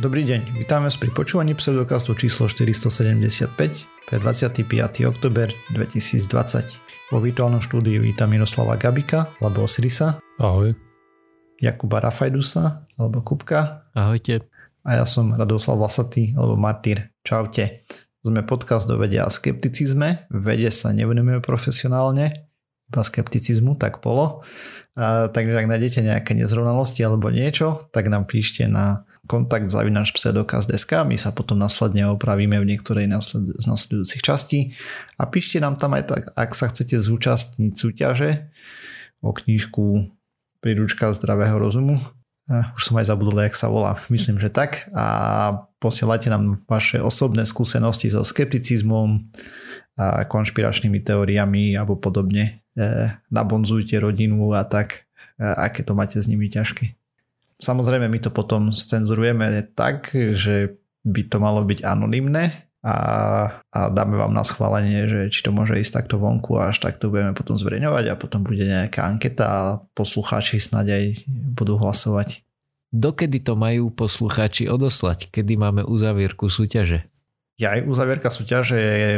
Dobrý deň, vítame vás pri počúvaní pseudokastu číslo 475 pre 25. oktober 2020. Vo virtuálnom štúdiu vítam Miroslava Gabika alebo Osirisa. Ahoj. Jakuba Rafajdusa alebo Kupka. Ahojte. A ja som Radoslav Vlasatý alebo Martyr. Čaute. Sme podcast do vedia a skepticizme. V vede sa nevenujeme profesionálne, iba skepticizmu, tak polo. A, takže ak nájdete nejaké nezrovnalosti alebo niečo, tak nám píšte na kontakt pseudokaz.sk, my sa potom následne opravíme v niektorej z nasledujúcich častí a píšte nám tam aj tak, ak sa chcete zúčastniť súťaže o knížku Príručka zdravého rozumu. Už som aj zabudol, jak sa volá. Myslím, že tak. A posielajte nám vaše osobné skúsenosti so skepticizmom, a konšpiračnými teóriami alebo podobne. E, nabonzujte rodinu a tak, e, aké to máte s nimi ťažké. Samozrejme my to potom scenzurujeme tak, že by to malo byť anonymné a, a dáme vám na schválenie, že či to môže ísť takto vonku a až takto budeme potom zverejňovať a potom bude nejaká anketa a poslucháči snáď aj budú hlasovať. Dokedy to majú poslucháči odoslať? Kedy máme uzavierku súťaže? Ja aj uzavierka súťaže je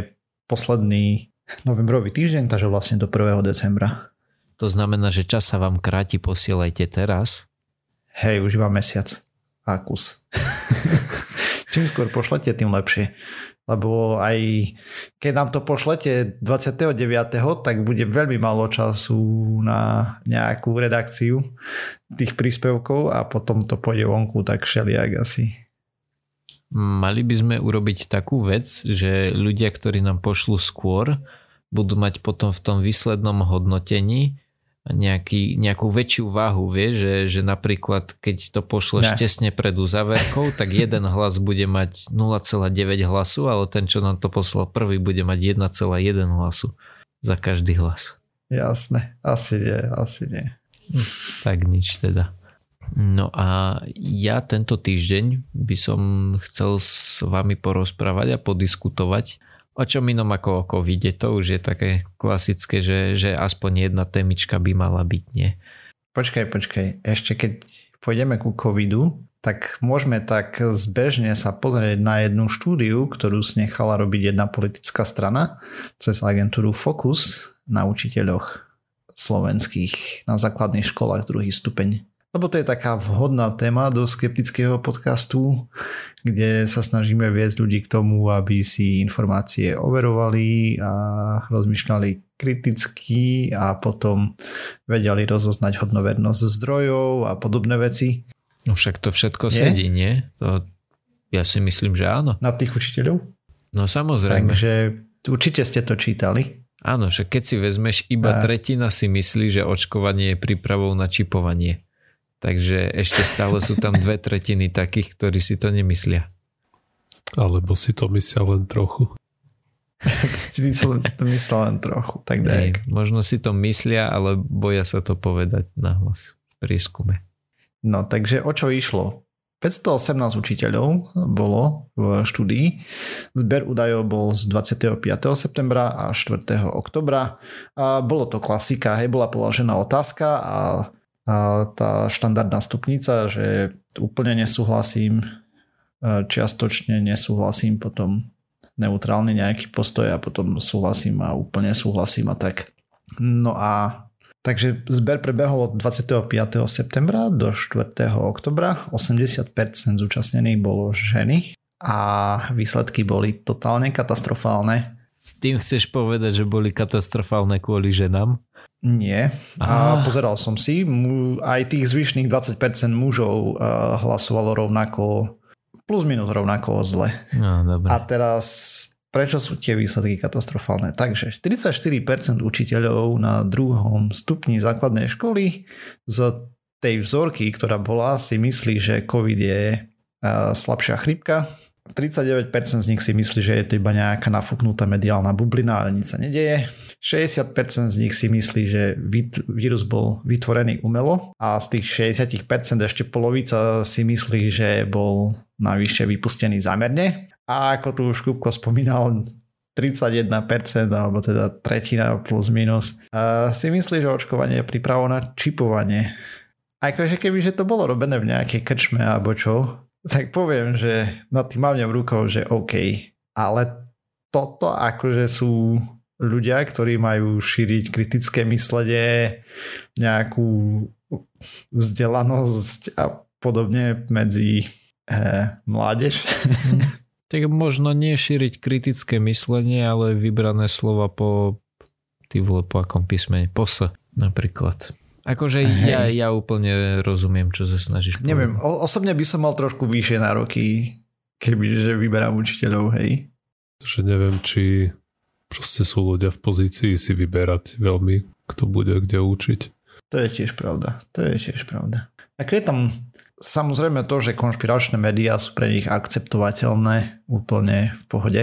posledný novembrový týždeň, takže vlastne do 1. decembra. To znamená, že čas sa vám kráti, posielajte teraz hej, už iba mesiac a kus. Čím skôr pošlete, tým lepšie. Lebo aj keď nám to pošlete 29. tak bude veľmi málo času na nejakú redakciu tých príspevkov a potom to pôjde vonku tak všelijak asi. Mali by sme urobiť takú vec, že ľudia, ktorí nám pošlu skôr, budú mať potom v tom výslednom hodnotení nejaký, nejakú väčšiu váhu, vie, že, že napríklad keď to pošleš ne. tesne pred uzáverkou, tak jeden hlas bude mať 0,9 hlasu, ale ten, čo nám to poslal prvý, bude mať 1,1 hlasu za každý hlas. Jasné, asi nie, asi nie. Hm, tak nič teda. No a ja tento týždeň by som chcel s vami porozprávať a podiskutovať o čom inom ako o covide, to už je také klasické, že, že aspoň jedna témička by mala byť, nie? Počkaj, počkaj, ešte keď pôjdeme ku covidu, tak môžeme tak zbežne sa pozrieť na jednu štúdiu, ktorú nechala robiť jedna politická strana cez agentúru Focus na učiteľoch slovenských na základných školách druhý stupeň lebo to je taká vhodná téma do skeptického podcastu, kde sa snažíme viesť ľudí k tomu, aby si informácie overovali a rozmýšľali kriticky a potom vedeli rozoznať hodnovernosť zdrojov a podobné veci. No však to všetko nie? sedí, nie? To, ja si myslím, že áno. Na tých učiteľov? No samozrejme. Takže určite ste to čítali. Áno, že keď si vezmeš, iba a... tretina si myslí, že očkovanie je prípravou na čipovanie. Takže ešte stále sú tam dve tretiny takých, ktorí si to nemyslia. Alebo si to myslia len trochu. si to myslia len trochu. Tak daj. možno si to myslia, ale boja sa to povedať nahlas v prieskume. No takže o čo išlo? 518 učiteľov bolo v štúdii. Zber údajov bol z 25. septembra a 4. oktobra. A bolo to klasika, hej, bola položená otázka a tá štandardná stupnica, že úplne nesúhlasím, čiastočne nesúhlasím, potom neutrálny nejaký postoj a potom súhlasím a úplne súhlasím a tak. No a takže zber prebehol od 25. septembra do 4. oktobra. 80% zúčastnených bolo ženy a výsledky boli totálne katastrofálne. Tým chceš povedať, že boli katastrofálne kvôli ženám? Nie. A pozeral som si, aj tých zvyšných 20% mužov hlasovalo rovnako, plus minus rovnako zle. No, dobre. A teraz, prečo sú tie výsledky katastrofálne? Takže 44% učiteľov na druhom stupni základnej školy z tej vzorky, ktorá bola, si myslí, že COVID je slabšia chrypka. 39% z nich si myslí, že je to iba nejaká nafúknutá mediálna bublina, ale nič sa nedeje. 60% z nich si myslí, že vírus bol vytvorený umelo a z tých 60% ešte polovica si myslí, že bol navyše vypustený zámerne. A ako tu už Kupko spomínal, 31% alebo teda tretina plus minus si myslí, že očkovanie je prípravo na čipovanie. Akože keby že to bolo robené v nejakej krčme alebo čo, tak poviem, že nad tým mám rukou, že OK, ale toto akože sú ľudia, ktorí majú šíriť kritické myslenie, nejakú vzdelanosť a podobne medzi e, mládež. tak možno nie šíriť kritické myslenie, ale vybrané slova po ty vole, po akom písmene, pos napríklad. Akože ja, ja úplne rozumiem, čo sa snažíš povedať. Neviem, o, osobne by som mal trošku vyššie nároky, kebyže vyberám učiteľov, hej. Že neviem, či proste sú ľudia v pozícii si vyberať veľmi, kto bude kde učiť. To je tiež pravda. To je tiež pravda. Ako je tam samozrejme to, že konšpiračné médiá sú pre nich akceptovateľné úplne v pohode.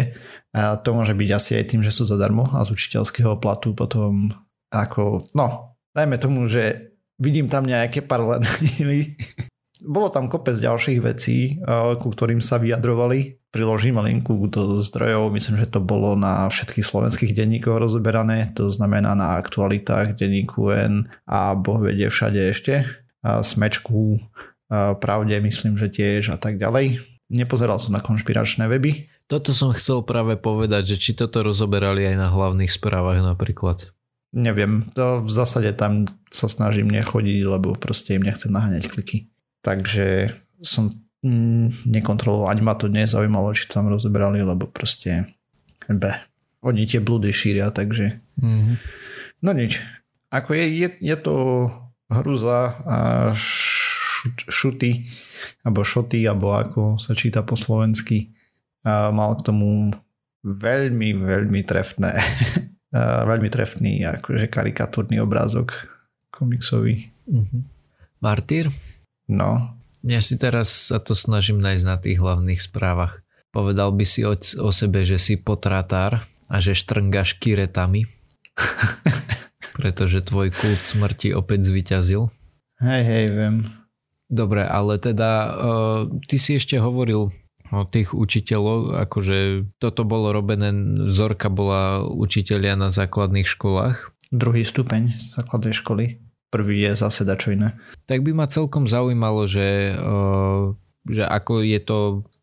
A to môže byť asi aj tým, že sú zadarmo a z učiteľského platu potom ako, no, dajme tomu, že vidím tam nejaké paralely. Bolo tam kopec ďalších vecí, ku ktorým sa vyjadrovali. Priložím linku do zdrojov, myslím, že to bolo na všetkých slovenských denníkoch rozoberané, to znamená na aktualitách denníku N a boh vedie všade ešte. Smečku, a pravde myslím, že tiež a tak ďalej. Nepozeral som na konšpiračné weby. Toto som chcel práve povedať, že či toto rozoberali aj na hlavných správach napríklad. Neviem, to v zásade tam sa snažím nechodiť, lebo proste im nechcem naháňať kliky. Takže som mm, nekontroloval, ani ma to nezaujímalo, či tam rozoberali, lebo proste be, oni tie blúdy šíria, takže mm-hmm. no nič. Ako je, je, je to hruza a šuty, alebo šoty, alebo ako sa číta po slovensky, a mal k tomu veľmi, veľmi trefné veľmi trefný akože karikatúrny obrázok komiksový. Uh-huh. Martyr? No. Ja si teraz sa to snažím nájsť na tých hlavných správach. Povedal by si o, o sebe, že si potratár a že štrngaš kiretami. pretože tvoj kult smrti opäť zvyťazil. Hej, hej, viem. Dobre, ale teda uh, ty si ešte hovoril o tých učiteľov, akože toto bolo robené, vzorka bola učiteľia na základných školách. Druhý stupeň základnej školy. Prvý je zase dačo iné. Tak by ma celkom zaujímalo, že, že ako je to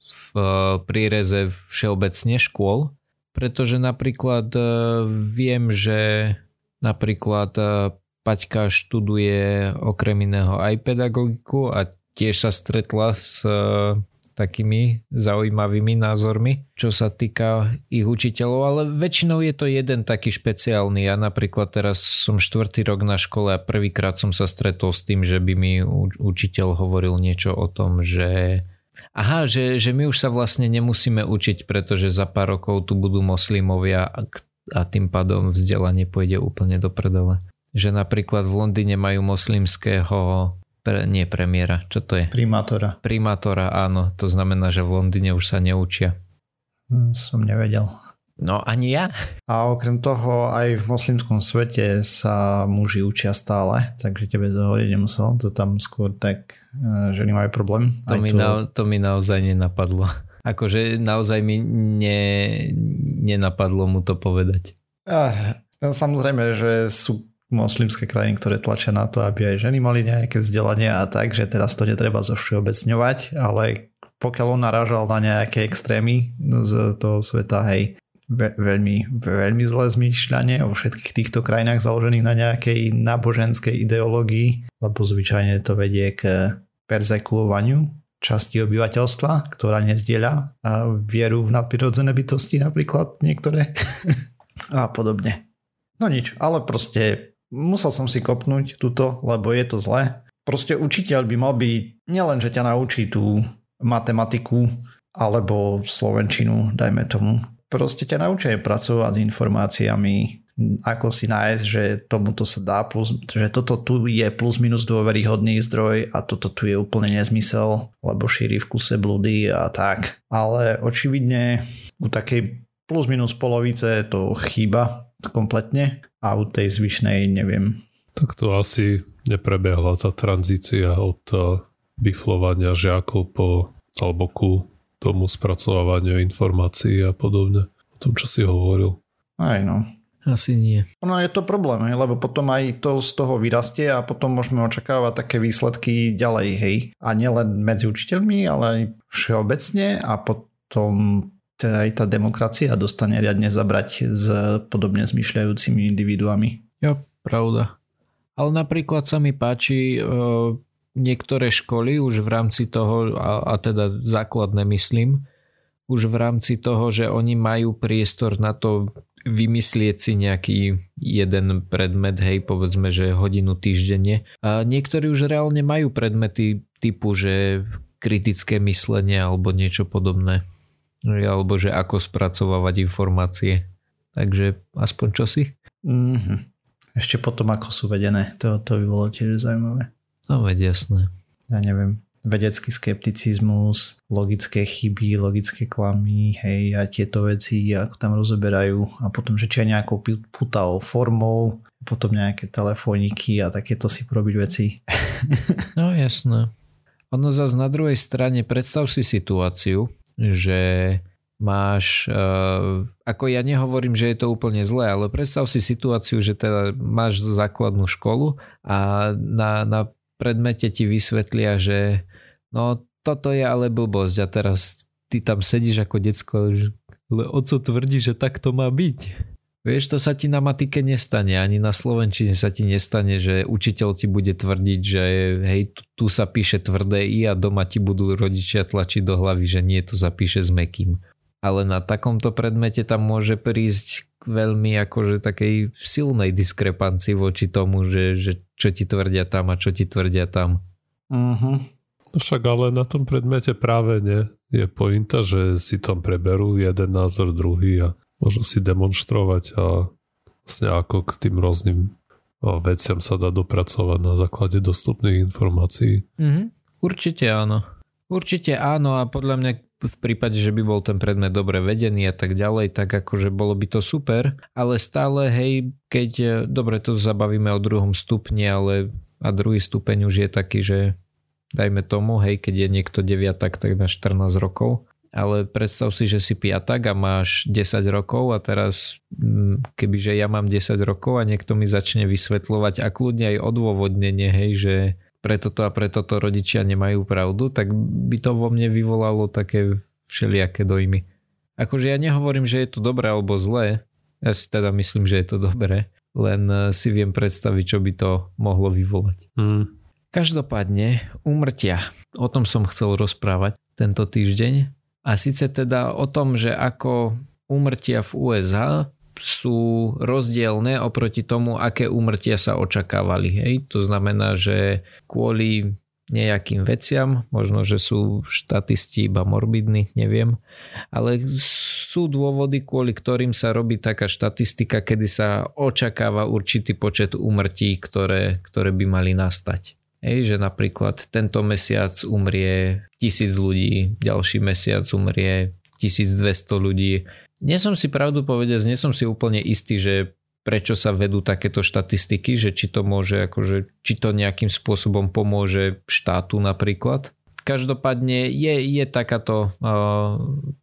v príreze všeobecne škôl, pretože napríklad e, viem, že napríklad e, Paťka študuje okrem iného aj pedagogiku a tiež sa stretla s takými zaujímavými názormi, čo sa týka ich učiteľov, ale väčšinou je to jeden taký špeciálny. Ja napríklad teraz som štvrtý rok na škole a prvýkrát som sa stretol s tým, že by mi učiteľ hovoril niečo o tom, že aha, že, že my už sa vlastne nemusíme učiť, pretože za pár rokov tu budú moslimovia a tým pádom vzdelanie pôjde úplne do predele. Že napríklad v Londýne majú moslimského pre, nie premiéra, čo to je? Primátora. Primátora, áno. To znamená, že v Londýne už sa neučia. Hm, som nevedel. No ani ja. A okrem toho aj v moslimskom svete sa muži učia stále, takže tebe to hovoriť nemusel. To tam skôr tak e, ženy majú problém. To, mi, to... Na, to mi naozaj nenapadlo. Akože naozaj mi ne, nenapadlo mu to povedať. Ah, samozrejme, že sú moslimské krajiny, ktoré tlačia na to, aby aj ženy mali nejaké vzdelanie a tak, že teraz to netreba zovšeobecňovať, ale pokiaľ on narážal na nejaké extrémy z toho sveta, hej, veľmi, veľmi zlé zmýšľanie o všetkých týchto krajinách založených na nejakej náboženskej ideológii, lebo zvyčajne to vedie k persekuovaniu časti obyvateľstva, ktorá nezdieľa vieru v nadprirodzené bytosti napríklad niektoré a podobne. No nič, ale proste musel som si kopnúť túto, lebo je to zlé. Proste učiteľ by mal byť nielen, že ťa naučí tú matematiku alebo slovenčinu, dajme tomu. Proste ťa naučí pracovať s informáciami, ako si nájsť, že tomuto sa dá plus, že toto tu je plus minus dôveryhodný zdroj a toto tu je úplne nezmysel, lebo šíri v kuse blúdy a tak. Ale očividne u takej plus minus polovice to chýba kompletne a u tej zvyšnej neviem. Tak to asi neprebehla tá tranzícia od eh, biflovania žiakov po alebo ku tomu spracovávaniu informácií a podobne. O tom, čo si hovoril. Aj no. Asi nie. Ono je to problém, hej, lebo potom aj to z toho vyrastie a potom môžeme očakávať také výsledky ďalej, hej. A nielen medzi učiteľmi, ale aj všeobecne a potom teda aj tá demokracia dostane riadne zabrať s podobne zmyšľajúcimi individuami. Jo, pravda. Ale napríklad sa mi páči e, niektoré školy už v rámci toho, a, a teda základné myslím, už v rámci toho, že oni majú priestor na to vymyslieť si nejaký jeden predmet, hej, povedzme, že hodinu týždenne. A niektorí už reálne majú predmety typu, že kritické myslenie alebo niečo podobné. Alebo že ako spracovávať informácie. Takže aspoň čosi. Mm-hmm. Ešte potom, ako sú vedené. To, to by bolo tiež zaujímavé. No veď jasné. Ja neviem vedecký skepticizmus, logické chyby, logické klamy, hej, a tieto veci, ako tam rozoberajú a potom, že či aj nejakou putavou formou, potom nejaké telefóniky a takéto si porobiť veci. No jasné. Ono zase na druhej strane, predstav si situáciu, že máš, uh, ako ja nehovorím, že je to úplne zlé, ale predstav si situáciu, že teda máš základnú školu a na, na predmete ti vysvetlia, že no toto je ale blbosť a teraz ty tam sedíš ako decko, ale oco tvrdí, že tak to má byť. Vieš, to sa ti na matike nestane, ani na Slovenčine sa ti nestane, že učiteľ ti bude tvrdiť, že hej, tu, tu sa píše tvrdé i a doma ti budú rodičia tlačiť do hlavy, že nie, to zapíše s mekým. Ale na takomto predmete tam môže prísť k veľmi akože takej silnej diskrepancii voči tomu, že, že čo ti tvrdia tam a čo ti tvrdia tam. Uh-huh. No však ale na tom predmete práve nie. Je pointa, že si tam preberú jeden názor, druhý a môžu si demonstrovať a vlastne ako k tým rôznym veciam sa dá dopracovať na základe dostupných informácií. Mm-hmm. Určite áno. Určite áno a podľa mňa v prípade, že by bol ten predmet dobre vedený a tak ďalej, tak akože bolo by to super, ale stále hej, keď, dobre to zabavíme o druhom stupni, ale a druhý stupeň už je taký, že dajme tomu, hej, keď je niekto deviatak, tak na 14 rokov. Ale predstav si, že si piatak a máš 10 rokov a teraz mm, kebyže ja mám 10 rokov a niekto mi začne vysvetľovať a kľudne aj odôvodnenie, hej, že preto to a preto to rodičia nemajú pravdu, tak by to vo mne vyvolalo také všelijaké dojmy. Akože ja nehovorím, že je to dobré alebo zlé, ja si teda myslím, že je to dobré, len si viem predstaviť, čo by to mohlo vyvolať. Mm. Každopádne umrtia. O tom som chcel rozprávať tento týždeň. A síce teda o tom, že ako umrtia v USA sú rozdielne oproti tomu, aké úmrtia sa očakávali. Hej? To znamená, že kvôli nejakým veciam, možno, že sú štatisti iba morbidní, neviem, ale sú dôvody, kvôli ktorým sa robí taká štatistika, kedy sa očakáva určitý počet úmrtí, ktoré, ktoré by mali nastať. Hej, že napríklad tento mesiac umrie tisíc ľudí, ďalší mesiac umrie 1200 ľudí. Nie som si pravdu povedať, nie som si úplne istý, že prečo sa vedú takéto štatistiky, že či to môže, akože, či to nejakým spôsobom pomôže štátu napríklad. Každopádne je, je takáto, uh,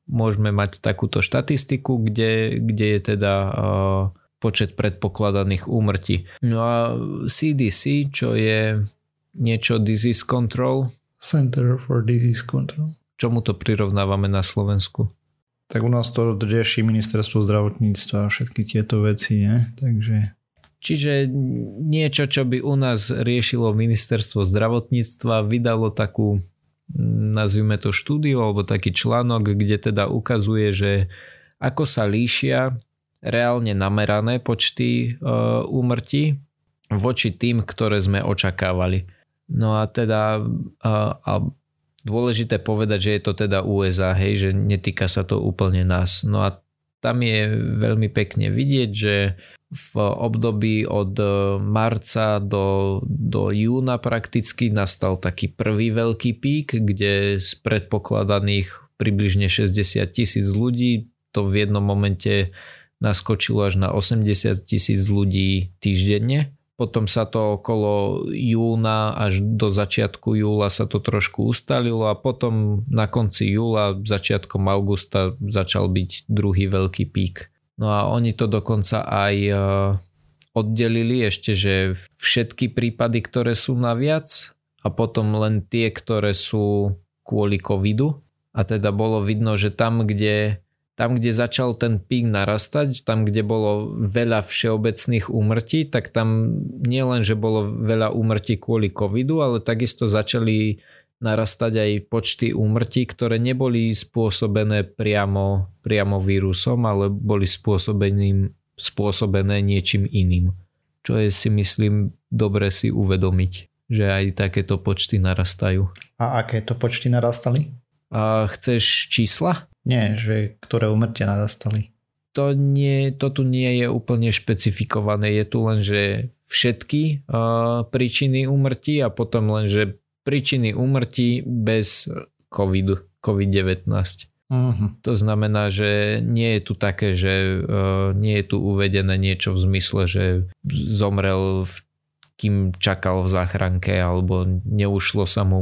môžeme mať takúto štatistiku, kde, kde je teda uh, počet predpokladaných úmrtí. No a CDC, čo je niečo disease control. Center for Disease Control. Čomu to prirovnávame na Slovensku? Tak u nás to rieši ministerstvo zdravotníctva a všetky tieto veci, nie? Takže... Čiže niečo, čo by u nás riešilo ministerstvo zdravotníctva, vydalo takú, nazvime to štúdiu, alebo taký článok, kde teda ukazuje, že ako sa líšia reálne namerané počty e, úmrtí voči tým, ktoré sme očakávali. No a teda a, a dôležité povedať, že je to teda USA, hej, že netýka sa to úplne nás. No a tam je veľmi pekne vidieť, že v období od marca do, do júna prakticky nastal taký prvý veľký pík, kde z predpokladaných približne 60 tisíc ľudí to v jednom momente naskočilo až na 80 tisíc ľudí týždenne potom sa to okolo júna až do začiatku júla sa to trošku ustalilo a potom na konci júla, začiatkom augusta začal byť druhý veľký pík. No a oni to dokonca aj e, oddelili ešte, že všetky prípady, ktoré sú naviac a potom len tie, ktoré sú kvôli covidu. A teda bolo vidno, že tam, kde, tam, kde začal ten pík narastať, tam, kde bolo veľa všeobecných úmrtí, tak tam nie len, že bolo veľa úmrtí kvôli covidu, ale takisto začali narastať aj počty úmrtí, ktoré neboli spôsobené priamo, priamo vírusom, ale boli spôsobené niečím iným. Čo je si myslím dobre si uvedomiť, že aj takéto počty narastajú. A aké to počty narastali? A chceš čísla? Nie, že ktoré úmrtia narastali. To, nie, to tu nie je úplne špecifikované. Je tu len, že všetky uh, príčiny úmrtí a potom len, že príčiny úmrtí bez COVID, COVID-19. Uh-huh. To znamená, že nie je tu také, že uh, nie je tu uvedené niečo v zmysle, že zomrel v kým čakal v záchranke alebo neušlo sa mu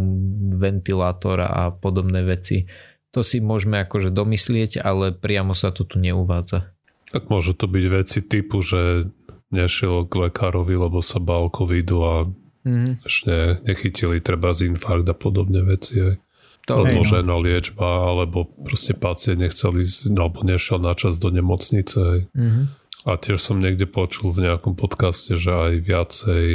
ventilátor a podobné veci. To si môžeme akože domyslieť, ale priamo sa to tu neuvádza. Tak môžu to byť veci typu, že nešiel k lekárovi, lebo sa bál covidu a mm. ešte nechytili treba z infarkt a podobne veci. Aj. To odložená no. liečba, alebo proste pacient nechcel ísť, alebo nešiel na čas do nemocnice. Aj. Mm-hmm. A tiež som niekde počul v nejakom podcaste, že aj viacej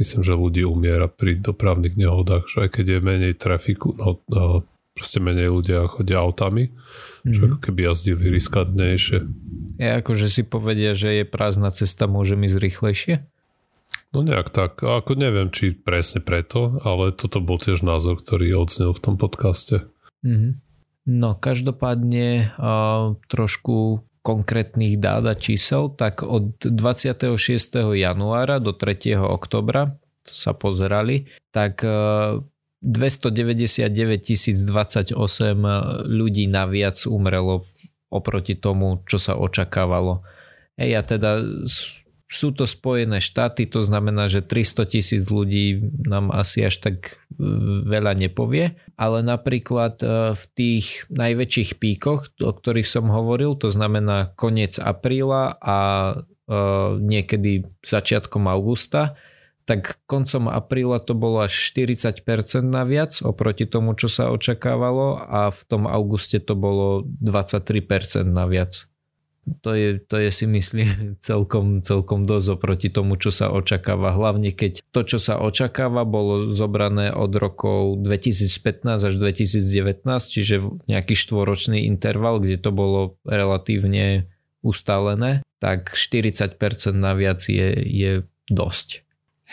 myslím, že ľudí umiera pri dopravných nehodách, že aj keď je menej trafiku, no, no proste menej ľudia chodia autami, mm-hmm. čo mhm. ako keby jazdili riskantnejšie. Je ako, že si povedia, že je prázdna cesta, môžem ísť rýchlejšie? No nejak tak. Ako neviem, či presne preto, ale toto bol tiež názor, ktorý odznel v tom podcaste. Mm-hmm. No každopádne uh, trošku konkrétnych dát a čísel, tak od 26. januára do 3. oktobra, to sa pozerali, tak 299 028 ľudí naviac umrelo oproti tomu, čo sa očakávalo. Ej, a teda sú to Spojené štáty, to znamená, že 300 tisíc ľudí nám asi až tak veľa nepovie, ale napríklad e, v tých najväčších píkoch, o ktorých som hovoril, to znamená koniec apríla a e, niekedy začiatkom augusta, tak koncom apríla to bolo až 40% naviac oproti tomu, čo sa očakávalo a v tom auguste to bolo 23% naviac to je, to je si myslím celkom, celkom dosť oproti tomu, čo sa očakáva. Hlavne keď to, čo sa očakáva, bolo zobrané od rokov 2015 až 2019, čiže nejaký štvoročný interval, kde to bolo relatívne ustálené, tak 40% naviac je, je dosť.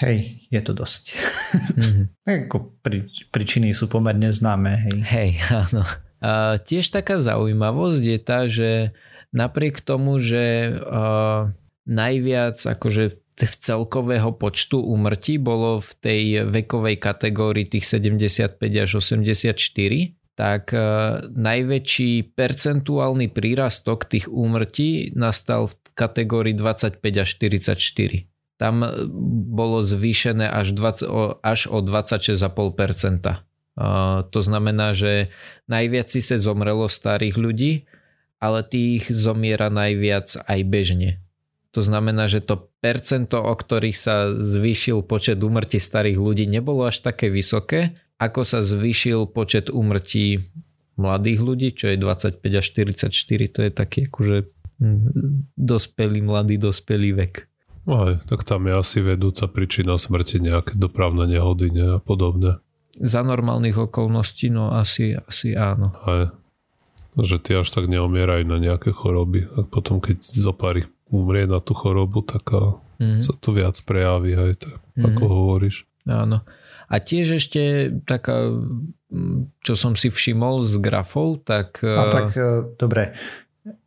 Hej, je to dosť. Mm-hmm. Ako pri, príčiny sú pomerne známe. Hej, hej áno. A tiež taká zaujímavosť je tá, že napriek tomu, že uh, najviac akože v celkového počtu úmrtí bolo v tej vekovej kategórii tých 75 až 84, tak najväčší percentuálny prírastok tých úmrtí nastal v kategórii 25 až 44. Tam bolo zvýšené až, 20, až o 26,5%. Uh, to znamená, že najviac si sa zomrelo starých ľudí ale tých zomiera najviac aj bežne. To znamená, že to percento, o ktorých sa zvýšil počet úmrtí starých ľudí, nebolo až také vysoké, ako sa zvýšil počet úmrtí mladých ľudí, čo je 25 až 44, to je taký akože hm, dospelý, mladý, dospelý vek. Aj, tak tam je asi vedúca príčina smrti nejaké dopravné nehody ne, a podobne. Za normálnych okolností, no asi, asi áno. Aj, že tie až tak neumierajú na nejaké choroby a potom keď zo pár ich umrie na tú chorobu, tak mm. sa to viac prejaví aj tak, mm. ako hovoríš. Áno. A tiež ešte taká, čo som si všimol z grafov, tak... No tak e, dobre,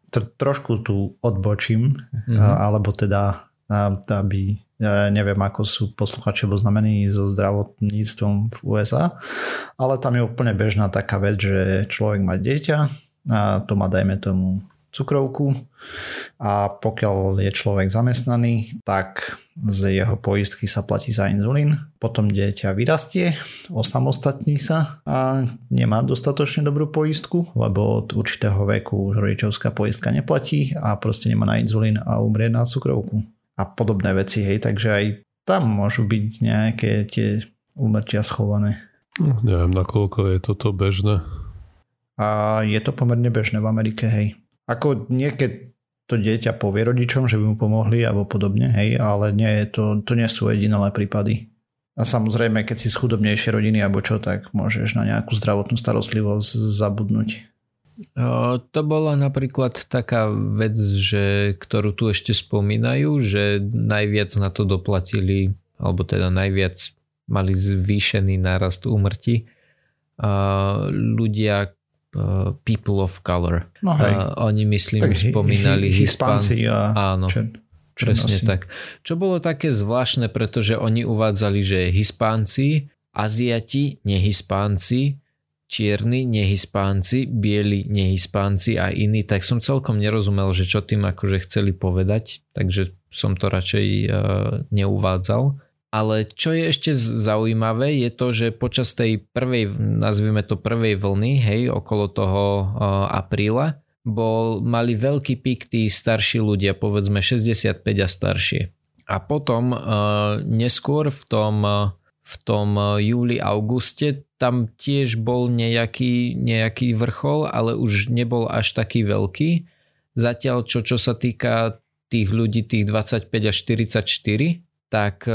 Tr- trošku tu odbočím, mm. alebo teda aby ja neviem, ako sú posluchači znamení so zdravotníctvom v USA, ale tam je úplne bežná taká vec, že človek má dieťa a to má dajme tomu cukrovku a pokiaľ je človek zamestnaný, tak z jeho poistky sa platí za inzulín. Potom dieťa vyrastie, osamostatní sa a nemá dostatočne dobrú poistku, lebo od určitého veku už rodičovská poistka neplatí a proste nemá na inzulín a umrie na cukrovku. A podobné veci, hej, takže aj tam môžu byť nejaké tie úmrtia schované. No, neviem, nakoľko je toto bežné. A je to pomerne bežné v Amerike, hej. Ako niekedy to dieťa povie rodičom, že by mu pomohli alebo podobne, hej, ale nie to, to nie sú jedinelé prípady. A samozrejme, keď si z chudobnejšej rodiny alebo čo, tak môžeš na nejakú zdravotnú starostlivosť zabudnúť. To bola napríklad taká vec, že, ktorú tu ešte spomínajú, že najviac na to doplatili, alebo teda najviac mali zvýšený nárast úmrtí ľudia, people of color. No hej. Oni myslím tak spomínali Hispánci a Áno. Čer, Presne tak. Čo bolo také zvláštne, pretože oni uvádzali, že Hispánci, Aziati, nehispánci, čierni, nehispánci, bieli, nehispánci a iní, tak som celkom nerozumel, že čo tým akože chceli povedať, takže som to radšej uh, neuvádzal. Ale čo je ešte zaujímavé je to, že počas tej prvej, nazvime to prvej vlny, hej, okolo toho uh, apríla, bol, mali veľký pík tí starší ľudia, povedzme 65 a staršie. A potom uh, neskôr v tom, v tom júli, auguste tam tiež bol nejaký, nejaký vrchol, ale už nebol až taký veľký. Zatiaľ, čo, čo sa týka tých ľudí, tých 25 až 44, tak e,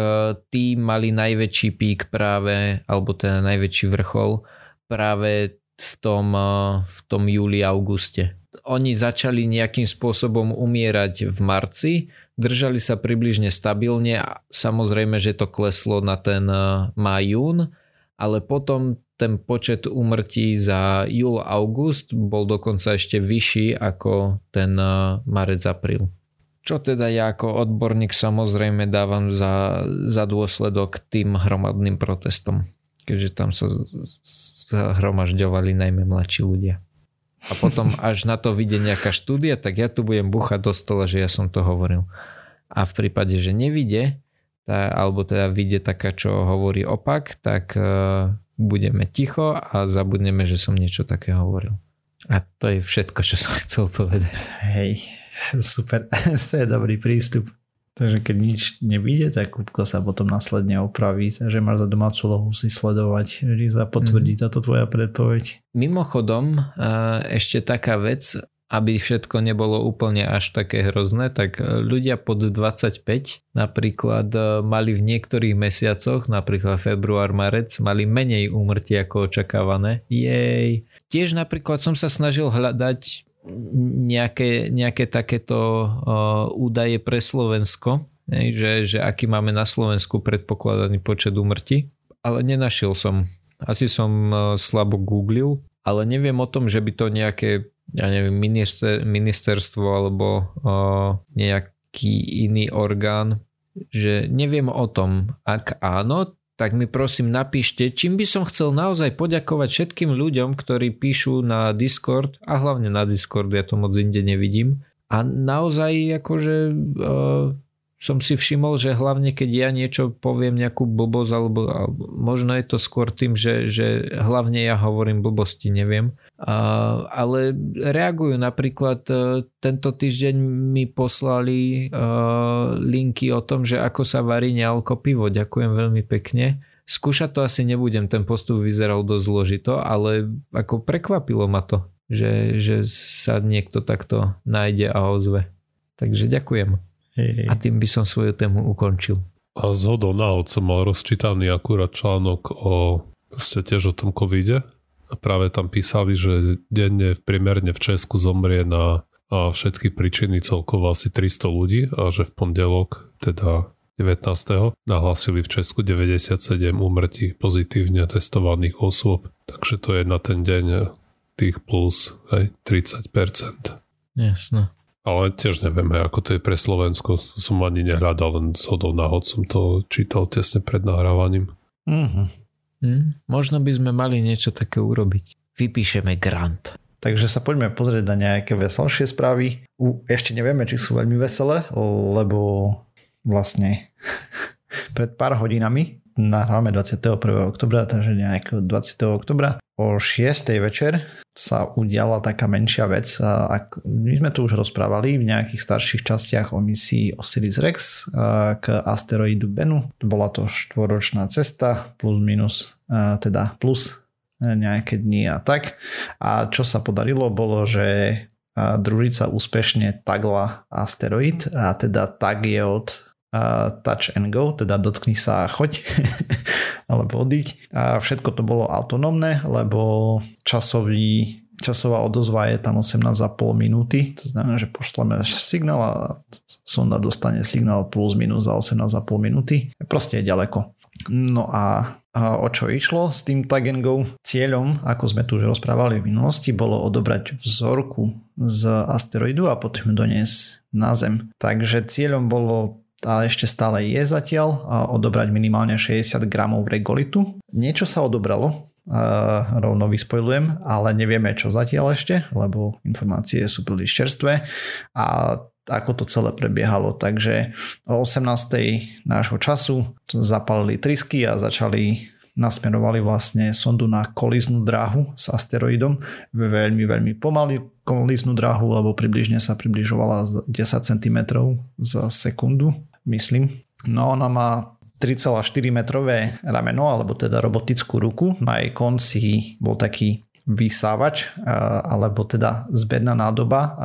tí mali najväčší pík práve, alebo teda najväčší vrchol práve v tom, e, v tom júli, auguste. Oni začali nejakým spôsobom umierať v marci, držali sa približne stabilne a samozrejme, že to kleslo na ten e, májún, ale potom ten počet úmrtí za júl august bol dokonca ešte vyšší ako ten marec apríl. Čo teda ja ako odborník samozrejme dávam za, za dôsledok tým hromadným protestom, keďže tam sa zhromažďovali najmä mladší ľudia. A potom až na to vyjde nejaká štúdia, tak ja tu budem buchať do stola, že ja som to hovoril. A v prípade, že nevidie, tá, alebo teda vyjde taká, čo hovorí opak, tak uh, budeme ticho a zabudneme, že som niečo také hovoril. A to je všetko, čo som chcel povedať. Hej, Super, to je dobrý prístup. Takže keď nič nevíde, tak Kupko sa potom následne opraví. Takže máš za domácu lohu si sledovať, že sa potvrdí mm. táto tvoja predpoveď. Mimochodom, ešte taká vec, aby všetko nebolo úplne až také hrozné, tak ľudia pod 25 napríklad e, mali v niektorých mesiacoch, napríklad február, marec, mali menej úmrtí ako očakávané. Jej. Tiež napríklad som sa snažil hľadať nejaké, nejaké takéto uh, údaje pre Slovensko, že, že aký máme na Slovensku predpokladaný počet úmrtí, ale nenašiel som. Asi som slabo googlil, ale neviem o tom, že by to nejaké ja neviem, minister, ministerstvo alebo uh, nejaký iný orgán, že neviem o tom. Ak áno, tak mi prosím napíšte, čím by som chcel naozaj poďakovať všetkým ľuďom, ktorí píšu na Discord a hlavne na Discord, ja to moc inde nevidím. A naozaj akože uh, som si všimol, že hlavne keď ja niečo poviem nejakú blbosť, alebo, alebo možno je to skôr tým, že, že hlavne ja hovorím blbosti, neviem. Ale reagujú napríklad uh, tento týždeň mi poslali uh, linky o tom, že ako sa varí nealko pivo. Ďakujem veľmi pekne. Skúšať to asi nebudem, ten postup vyzeral dosť zložito, ale ako prekvapilo ma to, že, že sa niekto takto nájde a ozve. Takže ďakujem. A tým by som svoju tému ukončil. A z hodou náhod som mal rozčítaný akurát článok o ste tiež o tom covide. A práve tam písali, že denne priemerne v Česku zomrie na a všetky príčiny celkovo asi 300 ľudí a že v pondelok, teda 19. nahlásili v Česku 97 úmrtí pozitívne testovaných osôb. Takže to je na ten deň tých plus aj 30%. Jasno. Ale tiež neviem, ako to je pre Slovensko. Som ani nehľadal, len z hodou náhod som to čítal tesne pred nahrávaním. Mm-hmm. Mm, možno by sme mali niečo také urobiť. Vypíšeme grant. Takže sa poďme pozrieť na nejaké veselšie správy. U, ešte nevieme, či sú veľmi veselé, lebo vlastne pred pár hodinami nahráme 21. oktobra, takže nejakého 20. oktobra o 6. večer sa udiala taká menšia vec. My sme tu už rozprávali v nejakých starších častiach o misii Osiris Rex k asteroidu Bennu. Bola to štvoročná cesta plus minus, teda plus nejaké dni a tak. A čo sa podarilo bolo, že družica úspešne tagla asteroid a teda tag je od touch and go, teda dotkni sa a choď alebo odiť. A všetko to bolo autonómne, lebo časový časová odozva je tam 18,5 minúty, to znamená, že pošleme signál a sonda dostane signál plus minus za 18,5 minúty. Proste je ďaleko. No a, a o čo išlo s tým tag and go? Cieľom, ako sme tu už rozprávali v minulosti, bolo odobrať vzorku z asteroidu a potom ju doniesť na Zem. Takže cieľom bolo a ešte stále je zatiaľ odobrať minimálne 60 gramov regolitu. Niečo sa odobralo, Uh, rovno vyspojlujem, ale nevieme čo zatiaľ ešte, lebo informácie sú príliš čerstvé a ako to celé prebiehalo. Takže o 18. nášho času zapalili trysky a začali nasmerovali vlastne sondu na koliznú dráhu s asteroidom. Veľmi, veľmi pomaly koliznú dráhu, lebo približne sa približovala 10 cm za sekundu myslím. No ona má 3,4 metrové rameno, alebo teda robotickú ruku. Na jej konci bol taký vysávač, alebo teda zbedná nádoba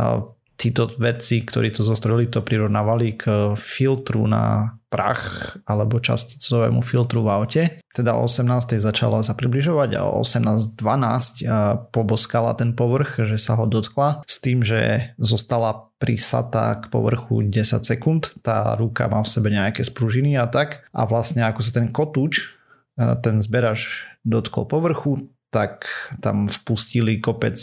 títo vedci, ktorí to zostrojili, to prirovnávali k filtru na prach alebo časticovému filtru v aute. Teda o 18. začala sa približovať a o 18.12 poboskala ten povrch, že sa ho dotkla s tým, že zostala prisatá k povrchu 10 sekúnd. Tá ruka má v sebe nejaké spružiny a tak. A vlastne ako sa ten kotúč, ten zberač dotkol povrchu, tak tam vpustili kopec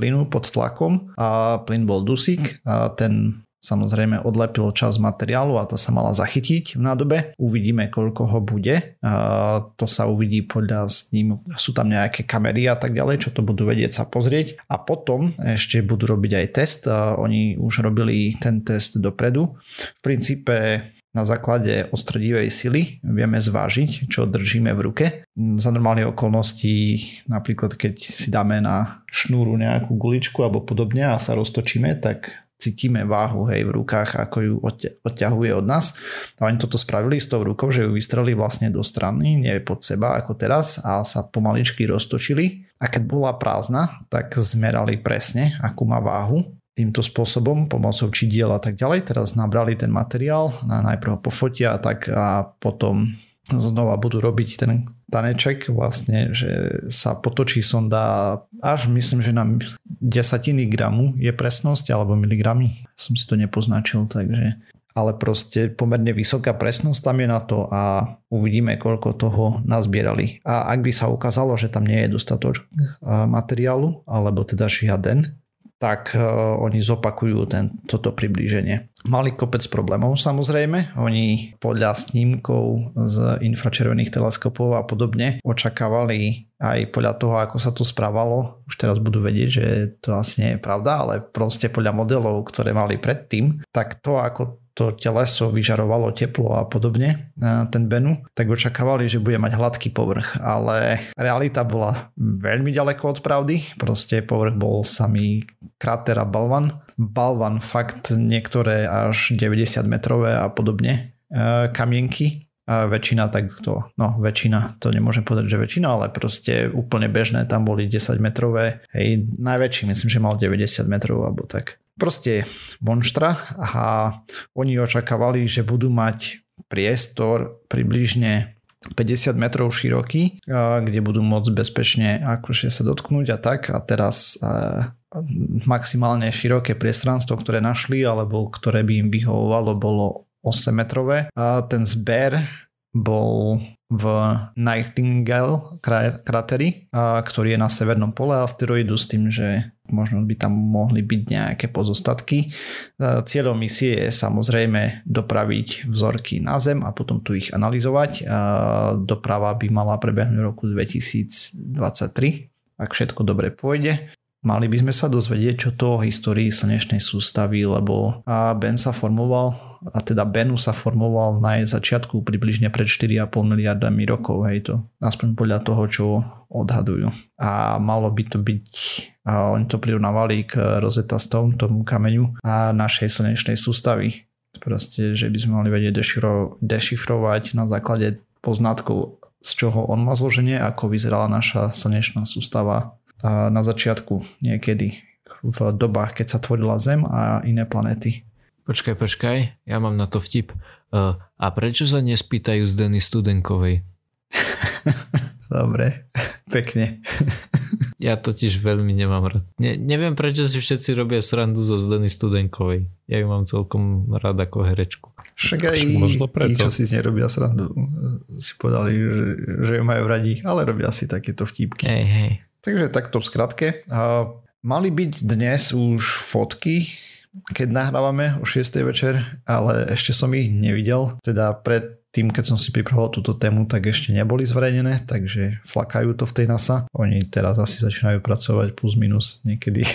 plynu pod tlakom a plyn bol dusík a ten samozrejme odlepil časť materiálu a to sa mala zachytiť v nádobe. Uvidíme, koľko ho bude. A to sa uvidí podľa s ním. Sú tam nejaké kamery a tak ďalej, čo to budú vedieť sa pozrieť. A potom ešte budú robiť aj test. A oni už robili ten test dopredu. V princípe na základe ostredivej sily vieme zvážiť, čo držíme v ruke. Za normálne okolnosti, napríklad keď si dáme na šnúru nejakú guličku alebo podobne a sa roztočíme, tak cítime váhu hej, v rukách, ako ju odťahuje od nás. A oni toto spravili s tou rukou, že ju vystreli vlastne do strany, nie pod seba ako teraz a sa pomaličky roztočili. A keď bola prázdna, tak zmerali presne, akú má váhu týmto spôsobom, pomocou čidiel a tak ďalej. Teraz nabrali ten materiál, na najprv ho pofotia tak a potom znova budú robiť ten taneček vlastne, že sa potočí sonda až myslím, že na desatiny gramu je presnosť alebo miligramy. Som si to nepoznačil, takže ale proste pomerne vysoká presnosť tam je na to a uvidíme, koľko toho nazbierali. A ak by sa ukázalo, že tam nie je dostatok materiálu, alebo teda žiaden, tak uh, oni zopakujú ten, toto priblíženie. Mali kopec problémov samozrejme, oni podľa snímkov z infračervených teleskopov a podobne očakávali aj podľa toho, ako sa to správalo, už teraz budú vedieť, že to asi nie je pravda, ale proste podľa modelov, ktoré mali predtým, tak to, ako to teleso vyžarovalo teplo a podobne, ten Benu, tak očakávali, že bude mať hladký povrch, ale realita bola veľmi ďaleko od pravdy, proste povrch bol samý kráter a balvan. Balvan fakt niektoré až 90 metrové a podobne e, kamienky. A väčšina takto, no väčšina, to nemôžem povedať, že väčšina, ale proste úplne bežné, tam boli 10 metrové, hej, najväčší myslím, že mal 90 metrov alebo tak. Proste monštra a oni očakávali, že budú mať priestor približne 50 metrov široký, kde budú môcť bezpečne akože sa dotknúť a tak a teraz maximálne široké priestranstvo, ktoré našli alebo ktoré by im vyhovovalo, bolo 8 metrové. A ten zber bol v Nightingale krateri, ktorý je na severnom pole asteroidu s tým, že možno by tam mohli byť nejaké pozostatky. Cieľom misie je samozrejme dopraviť vzorky na Zem a potom tu ich analyzovať. Doprava by mala prebehnúť v roku 2023, ak všetko dobre pôjde mali by sme sa dozvedieť, čo to o histórii slnečnej sústavy, lebo Ben sa formoval, a teda Benu sa formoval na jej začiatku približne pred 4,5 miliardami rokov, hej to, aspoň podľa toho, čo odhadujú. A malo by to byť, a oni to prirovnávali k Rosetta Stone, tomu kameňu a našej slnečnej sústavy. Proste, že by sme mali vedieť dešifro, dešifrovať na základe poznatkov, z čoho on má zloženie, ako vyzerala naša slnečná sústava na začiatku niekedy v dobách, keď sa tvorila Zem a iné planéty. Počkaj, počkaj, ja mám na to vtip. Uh, a prečo sa nespýtajú z Denny Studenkovej? Dobre, pekne. ja totiž veľmi nemám rád. Ne, neviem, prečo si všetci robia srandu zo Zdeny Studenkovej. Ja ju mám celkom rád ako herečku. Však aj možno preto. tí, čo si z nej robia srandu, si povedali, že, že ju majú radi, ale robia si takéto vtipky. Hej, hej. Takže takto v skratke. Mali byť dnes už fotky, keď nahrávame o 6. večer, ale ešte som ich nevidel. Teda pred tým, keď som si pripravoval túto tému, tak ešte neboli zverejnené, takže flakajú to v tej NASA. Oni teraz asi začínajú pracovať plus minus niekedy.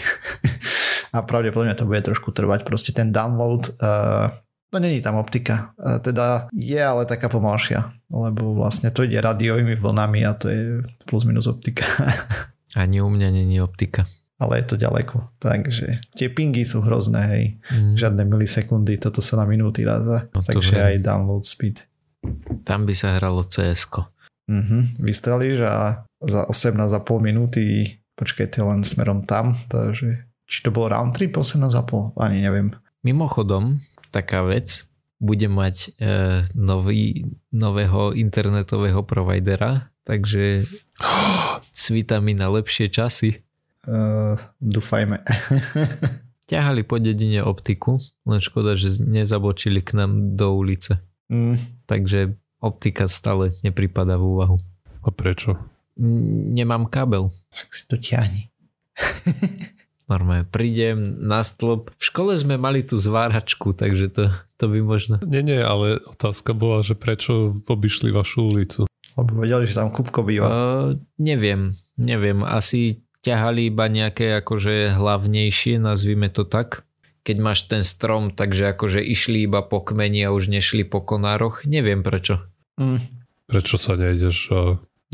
a pravdepodobne to bude trošku trvať. Proste ten download, uh, no není tam optika. Uh, teda je ale taká pomalšia, lebo vlastne to ide radiovými vlnami a to je plus minus optika. Ani u mňa není optika. Ale je to ďaleko. Takže tie pingy sú hrozné, hej. Mm. Žiadne milisekundy, toto sa na minúty ráza. No, Takže aj download speed. Tam by sa hralo cs mm-hmm. Vystrelíš a za 18,5 minúty počkajte len smerom tam, takže či to bolo round trip 18,5? Ani neviem. Mimochodom, taká vec, bude mať e, nový, nového internetového providera, takže svíta mi na lepšie časy. Uh, dúfajme. Ťahali po dedine optiku, len škoda, že nezabočili k nám do ulice. Mm. Takže optika stále nepripada v úvahu. A prečo? Nemám kabel. Však si to ťahni. Normálne, prídem na stĺp. V škole sme mali tú zváračku, takže to, to by možno... Nie, nie, ale otázka bola, že prečo obišli vašu ulicu? Lebo vedeli, že tam Kupko býva. Uh, neviem, neviem. Asi ťahali iba nejaké akože hlavnejšie, nazvime to tak. Keď máš ten strom, takže akože išli iba po kmeni a už nešli po konároch. Neviem prečo. Mm. Prečo sa nejdeš a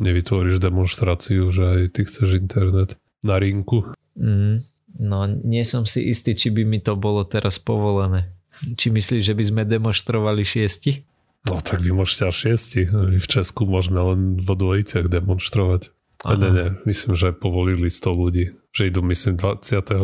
nevytvoríš demonstráciu, že aj ty chceš internet na rinku? Mm. No, nie som si istý, či by mi to bolo teraz povolené. Či myslíš, že by sme demonstrovali šiesti? No tak vy môžete až šiesti. V Česku môžeme len vo dvojiciach demonstrovať. A ne, ne, myslím, že povolili 100 ľudí. Že idú, myslím, 28.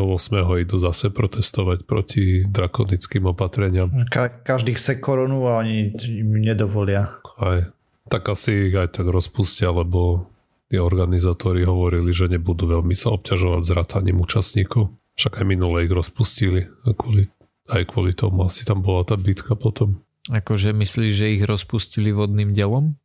idú zase protestovať proti drakonickým opatreniam. Ka- každý chce koronu a oni im nedovolia. Aj. Tak asi ich aj tak rozpustia, lebo tí organizátori hovorili, že nebudú veľmi sa obťažovať s rataním účastníkov. Však aj minule ich rozpustili. A kvôli, aj kvôli tomu asi tam bola tá bitka potom. Akože myslíš, že ich rozpustili vodným delom?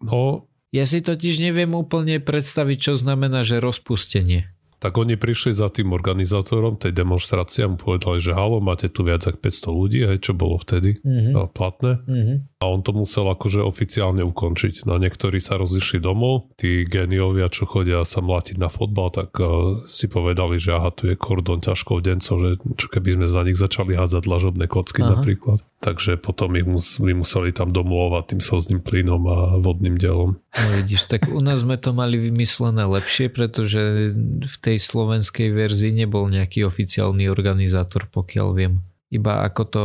No... Ja si totiž neviem úplne predstaviť, čo znamená, že rozpustenie tak oni prišli za tým organizátorom tej demonstrácie a mu povedali, že halo, máte tu viac ako 500 ľudí, aj čo bolo vtedy mm-hmm. platné. Mm-hmm. A on to musel akože oficiálne ukončiť. No niektorí sa rozišli domov, tí geniovia, čo chodia sa mlátiť na fotbal, tak uh, si povedali, že aha, tu je kordon ťažkou dencov, že čo keby sme za nich začali hádzať lažobné kocky aha. napríklad. Takže potom ich mus, my museli tam domovať tým slzným plynom a vodným dielom. No vidíš, tak u nás sme to mali vymyslené lepšie, pretože v tej slovenskej verzii nebol nejaký oficiálny organizátor, pokiaľ viem. Iba ako to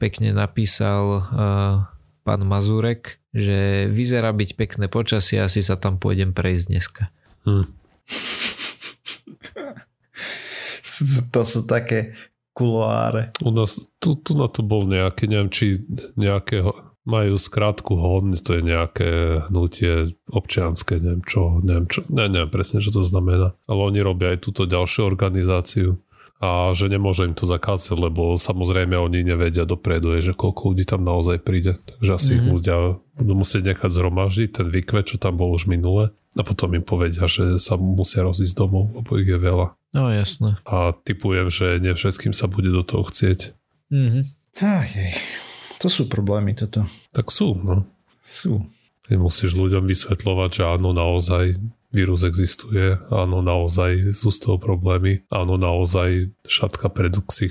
pekne napísal uh, pán Mazurek, že vyzerá byť pekné počasie, asi sa tam pôjdem prejsť dneska. Hmm. to sú také kuloáre. U nás, tu, tu na to bol nejaký, neviem, či nejakého, majú skrátku HON, to je nejaké hnutie občianské, neviem čo, neviem čo, ne, neviem presne, čo to znamená. Ale oni robia aj túto ďalšiu organizáciu a že nemôže im to zakázať, lebo samozrejme oni nevedia dopredu, že koľko ľudí tam naozaj príde. Takže asi mm-hmm. ich ľudia budú musieť nechať zhromaždiť ten výkvet, čo tam bol už minule a potom im povedia, že sa musia rozísť domov, lebo ich je veľa. No jasné. A typujem, že ne všetkým sa bude do toho chcieť. Mm-hmm. Ajej. To sú problémy toto. Tak sú, no. Sú. Ty musíš ľuďom vysvetľovať, že áno, naozaj vírus existuje, áno, naozaj sú z toho problémy, áno, naozaj šatka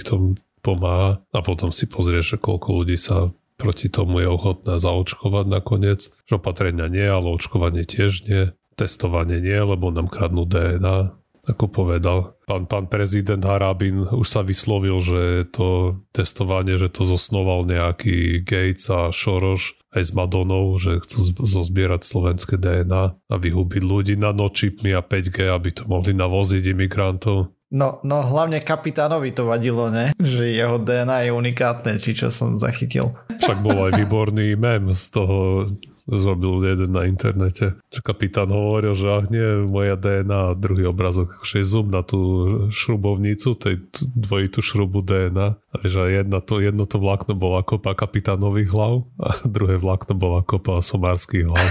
tom pomáha a potom si pozrieš, že koľko ľudí sa proti tomu je ochotná zaočkovať nakoniec. Že opatrenia nie, ale očkovanie tiež nie. Testovanie nie, lebo nám kradnú DNA ako povedal. Pán, pán prezident Harabin už sa vyslovil, že to testovanie, že to zosnoval nejaký Gates a Šoroš aj s Madonou, že chcú zozbierať slovenské DNA a vyhubiť ľudí na nočipmi a 5G, aby to mohli navoziť imigrantov. No, no hlavne kapitánovi to vadilo, ne? Že jeho DNA je unikátne, či čo som zachytil. Však bol aj výborný mem z toho zrobil jeden na internete. Čo kapitán hovoril, že ach nie, moja DNA a druhý obrazok, že je zoom na tú šrubovnicu, tej dvojitú šrubu DNA. A že jedna to, jedno to vlákno bola kopa kapitánových hlav a druhé vlákno bola kopa somárských hlav.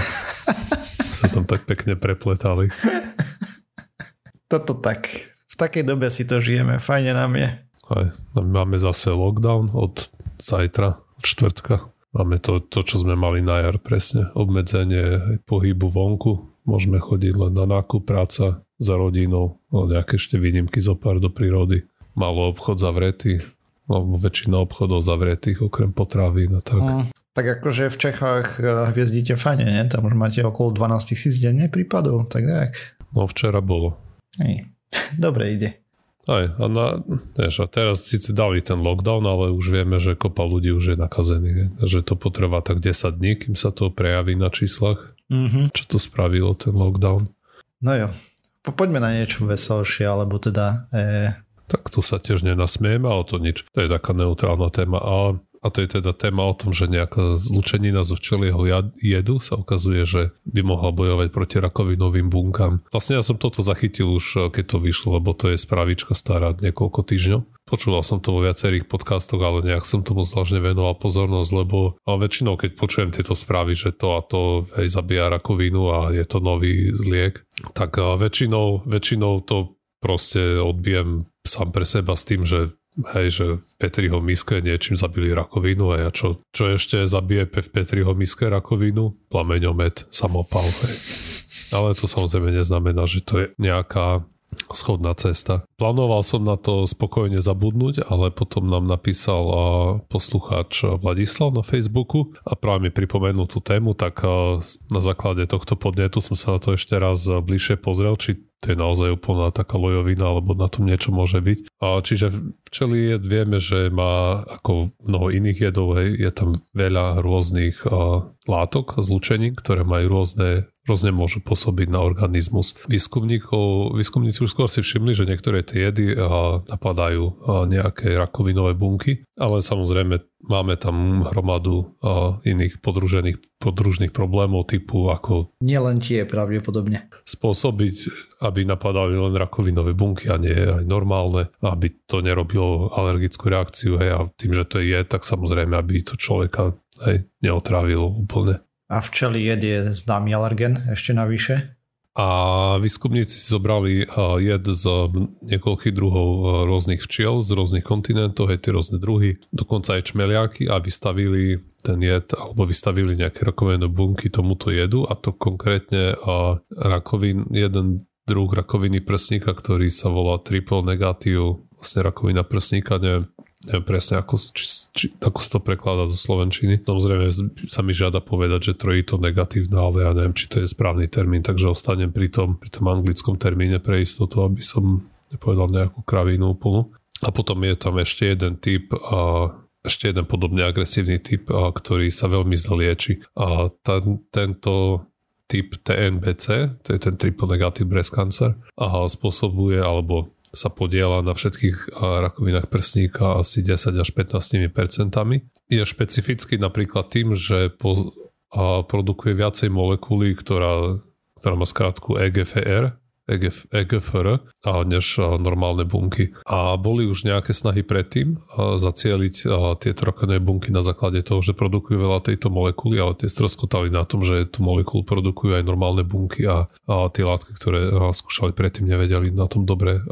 sa tam tak pekne prepletali. Toto tak. V takej dobe si to žijeme. Fajne nám je. Aj, máme zase lockdown od zajtra, od čtvrtka. Máme to, to, čo sme mali na jar presne. Obmedzenie pohybu vonku. Môžeme chodiť len na nákup, práca za rodinou, no nejaké ešte výnimky zo pár do prírody. Malo obchod zavretý, alebo väčšina obchodov zavretých, okrem potravín a tak. Mm, tak akože v Čechách eh, hviezdíte fajne, nie? Tam už máte okolo 12 tisíc denne prípadov, tak tak. No včera bolo. Hej. Dobre ide. Aj, a, na, vieš, a teraz síce dali ten lockdown, ale už vieme, že kopa ľudí už je nakazených. Že to potrvá tak 10 dní, kým sa to prejaví na číslach. Mm-hmm. Čo to spravilo, ten lockdown? No jo, po, poďme na niečo veselšie, alebo teda... E... Tak tu sa tiež nenasmieme, ale to nič. To je taká neutrálna téma. A a to je teda téma o tom, že nejaká zlučenina zo včelieho jedu sa ukazuje, že by mohla bojovať proti rakovinovým bunkám. Vlastne ja som toto zachytil už, eh, keď to vyšlo, lebo to je správička stará niekoľko týždňov. Počúval som to vo viacerých podcastoch, ale nejak som tomu zvláštne venoval pozornosť, lebo a väčšinou, keď počujem tieto správy, že to a to hej, zabíja rakovinu a je to nový zliek, tak eh, väčšinou, väčšinou to proste odbijem sám pre seba s tým, že hej, že v Petriho miske niečím zabili rakovinu a ja čo, čo ešte zabije v Petriho miske rakovinu? Plameňomet, samopal, hej. Ale to samozrejme neznamená, že to je nejaká schodná cesta. Plánoval som na to spokojne zabudnúť, ale potom nám napísal poslucháč Vladislav na Facebooku a práve mi pripomenul tú tému, tak na základe tohto podnetu som sa na to ešte raz bližšie pozrel, či to je naozaj úplná taká lojovina, alebo na tom niečo môže byť. A čiže včeli jed vieme, že má ako mnoho iných jedov, je tam veľa rôznych látok, zlučení, ktoré majú rôzne rôzne môžu pôsobiť na organizmus. Výskumníkov, výskumníci už skôr si všimli, že niektoré tie jedy napadajú nejaké rakovinové bunky, ale samozrejme máme tam hromadu iných podružených, podružných problémov typu ako... Nielen tie pravdepodobne. Spôsobiť, aby napadali len rakovinové bunky a nie aj normálne, aby to nerobilo alergickú reakciu hej, a tým, že to je, tak samozrejme, aby to človeka hej, neotrávilo úplne. A včeli jed je známy alergen ešte navyše? A výskumníci si zobrali jed z niekoľkých druhov rôznych včiel z rôznych kontinentov, aj tie rôzne druhy, dokonca aj čmeliaky a vystavili ten jed, alebo vystavili nejaké rakovinné bunky tomuto jedu a to konkrétne rakovin, jeden druh rakoviny prsníka, ktorý sa volá triple negatív, vlastne rakovina prsníka, neviem, neviem presne, ako, či, či, ako sa to prekladá do Slovenčiny. Samozrejme sa mi žiada povedať, že trojito negatívne, ale ja neviem, či to je správny termín, takže ostanem pri tom, pri tom anglickom termíne pre istotu, aby som nepovedal nejakú kravínu úplnú. A potom je tam ešte jeden typ a ešte jeden podobne agresívny typ, a, ktorý sa veľmi zle lieči. A ten, tento typ TNBC, to je ten triple negative breast cancer, a spôsobuje alebo sa podiela na všetkých rakovinách prsníka asi 10 až 15 percentami. Je špecifický napríklad tým, že po, a produkuje viacej molekuly, ktorá, ktorá má skrátku EGFR, EGF, EGFR než normálne bunky. A boli už nejaké snahy predtým zacieliť tieto rakovinné bunky na základe toho, že produkujú veľa tejto molekuly, ale tie stroskotali na tom, že tú molekulu produkujú aj normálne bunky a, tie látky, ktoré skúšali predtým, nevedeli na tom dobre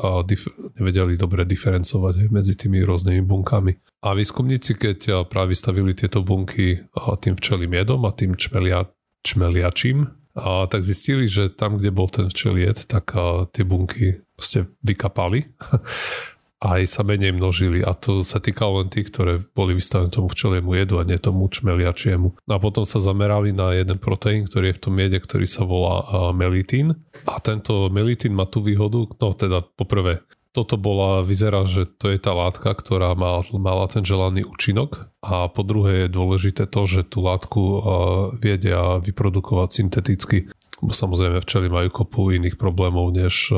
nevedeli dobre diferencovať medzi tými rôznymi bunkami. A výskumníci, keď práve stavili tieto bunky tým včelým jedom a tým čmelia, čmeliačím a tak zistili, že tam, kde bol ten včeliet, tak a, tie bunky ste vykapali aj sa menej množili a to sa týkalo len tých, ktoré boli vystavené tomu včeliemu jedu a nie tomu čmeliačiemu. A potom sa zamerali na jeden proteín, ktorý je v tom jede, ktorý sa volá melitín. A tento melitín má tú výhodu, no teda poprvé, toto bola, vyzerá, že to je tá látka, ktorá mala, mala ten želaný účinok a po druhé je dôležité to, že tú látku vedia vyprodukovať synteticky. Bo samozrejme včely majú kopu iných problémov, než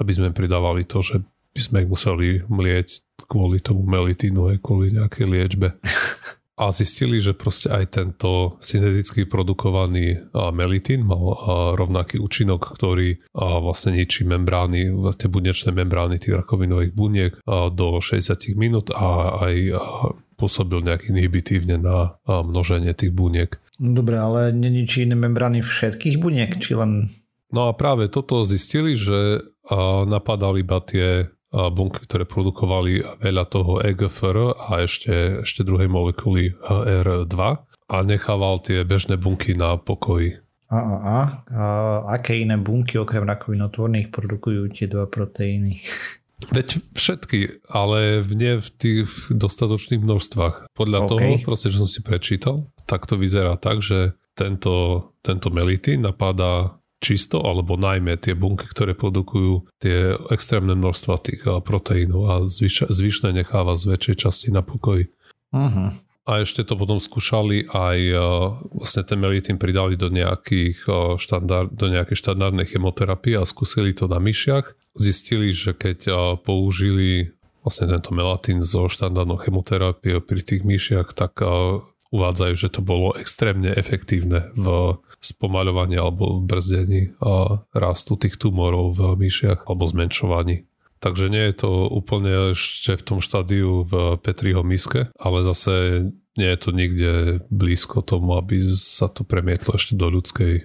aby sme pridávali to, že by sme ich museli mlieť kvôli tomu melitínu, aj kvôli nejakej liečbe. A zistili, že proste aj tento synteticky produkovaný melitín mal rovnaký účinok, ktorý vlastne ničí membrány, tie bunečné membrány tých rakovinových buniek do 60 minút a aj pôsobil nejak inhibitívne na množenie tých buniek. Dobre, ale neničí iné membrány všetkých buniek, či len... No a práve toto zistili, že napadali iba tie bunky, ktoré produkovali veľa toho EGFR a ešte, ešte druhej molekuly HR2 a nechával tie bežné bunky na pokoji. A, a, a, a aké iné bunky okrem rakovinotvorných produkujú tie dva proteíny? Veď všetky, ale nie v tých dostatočných množstvách. Podľa okay. toho, proste, že som si prečítal, tak to vyzerá tak, že tento, tento melitín napadá čisto, alebo najmä tie bunky, ktoré produkujú tie extrémne množstva tých eh, proteínov a zvyš, zvyšné necháva z väčšej časti na pokoji. Uh-huh. A ešte to potom skúšali aj eh, vlastne ten melitín pridali do, nejakých eh, štandard, do nejakej štandardnej chemoterapie a skúsili to na myšiach. Zistili, že keď použili vlastne tento melatín zo štandardnou chemoterapiou pri tých myšiach, tak uvádzajú, že to bolo extrémne efektívne v spomaľovaní alebo v brzdení rastu tých tumorov v myšiach alebo zmenšovaní. Takže nie je to úplne ešte v tom štádiu v Petriho miske, ale zase nie je to nikde blízko tomu, aby sa to premietlo ešte do, ľudskej,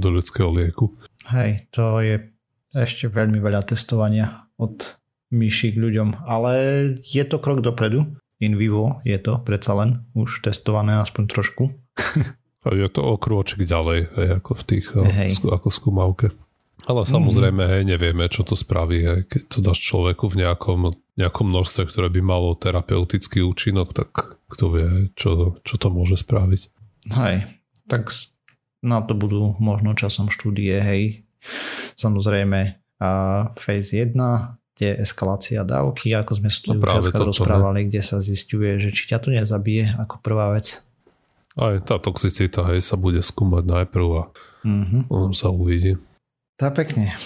do ľudského lieku. Hej, to je ešte veľmi veľa testovania od myší k ľuďom, ale je to krok dopredu in vivo je to predsa len už testované aspoň trošku. Je to o krôčik ďalej, hej, ako v tých, eh, hej. ako v skúmavke. Ale samozrejme, mm. hej, nevieme, čo to spraví, hej, keď to dáš človeku v nejakom, nejakom množstve, ktoré by malo terapeutický účinok, tak kto vie, čo, čo to môže spraviť. Hej, tak na to budú možno časom štúdie, hej. Samozrejme, a phase 1 kde eskalácia dávky, ako sme tu no rozprávali, ne? kde sa zistuje, že či ťa to nezabije ako prvá vec. Aj tá toxicita hej, sa bude skúmať najprv a mm-hmm. on sa uvidí. Tá pekne.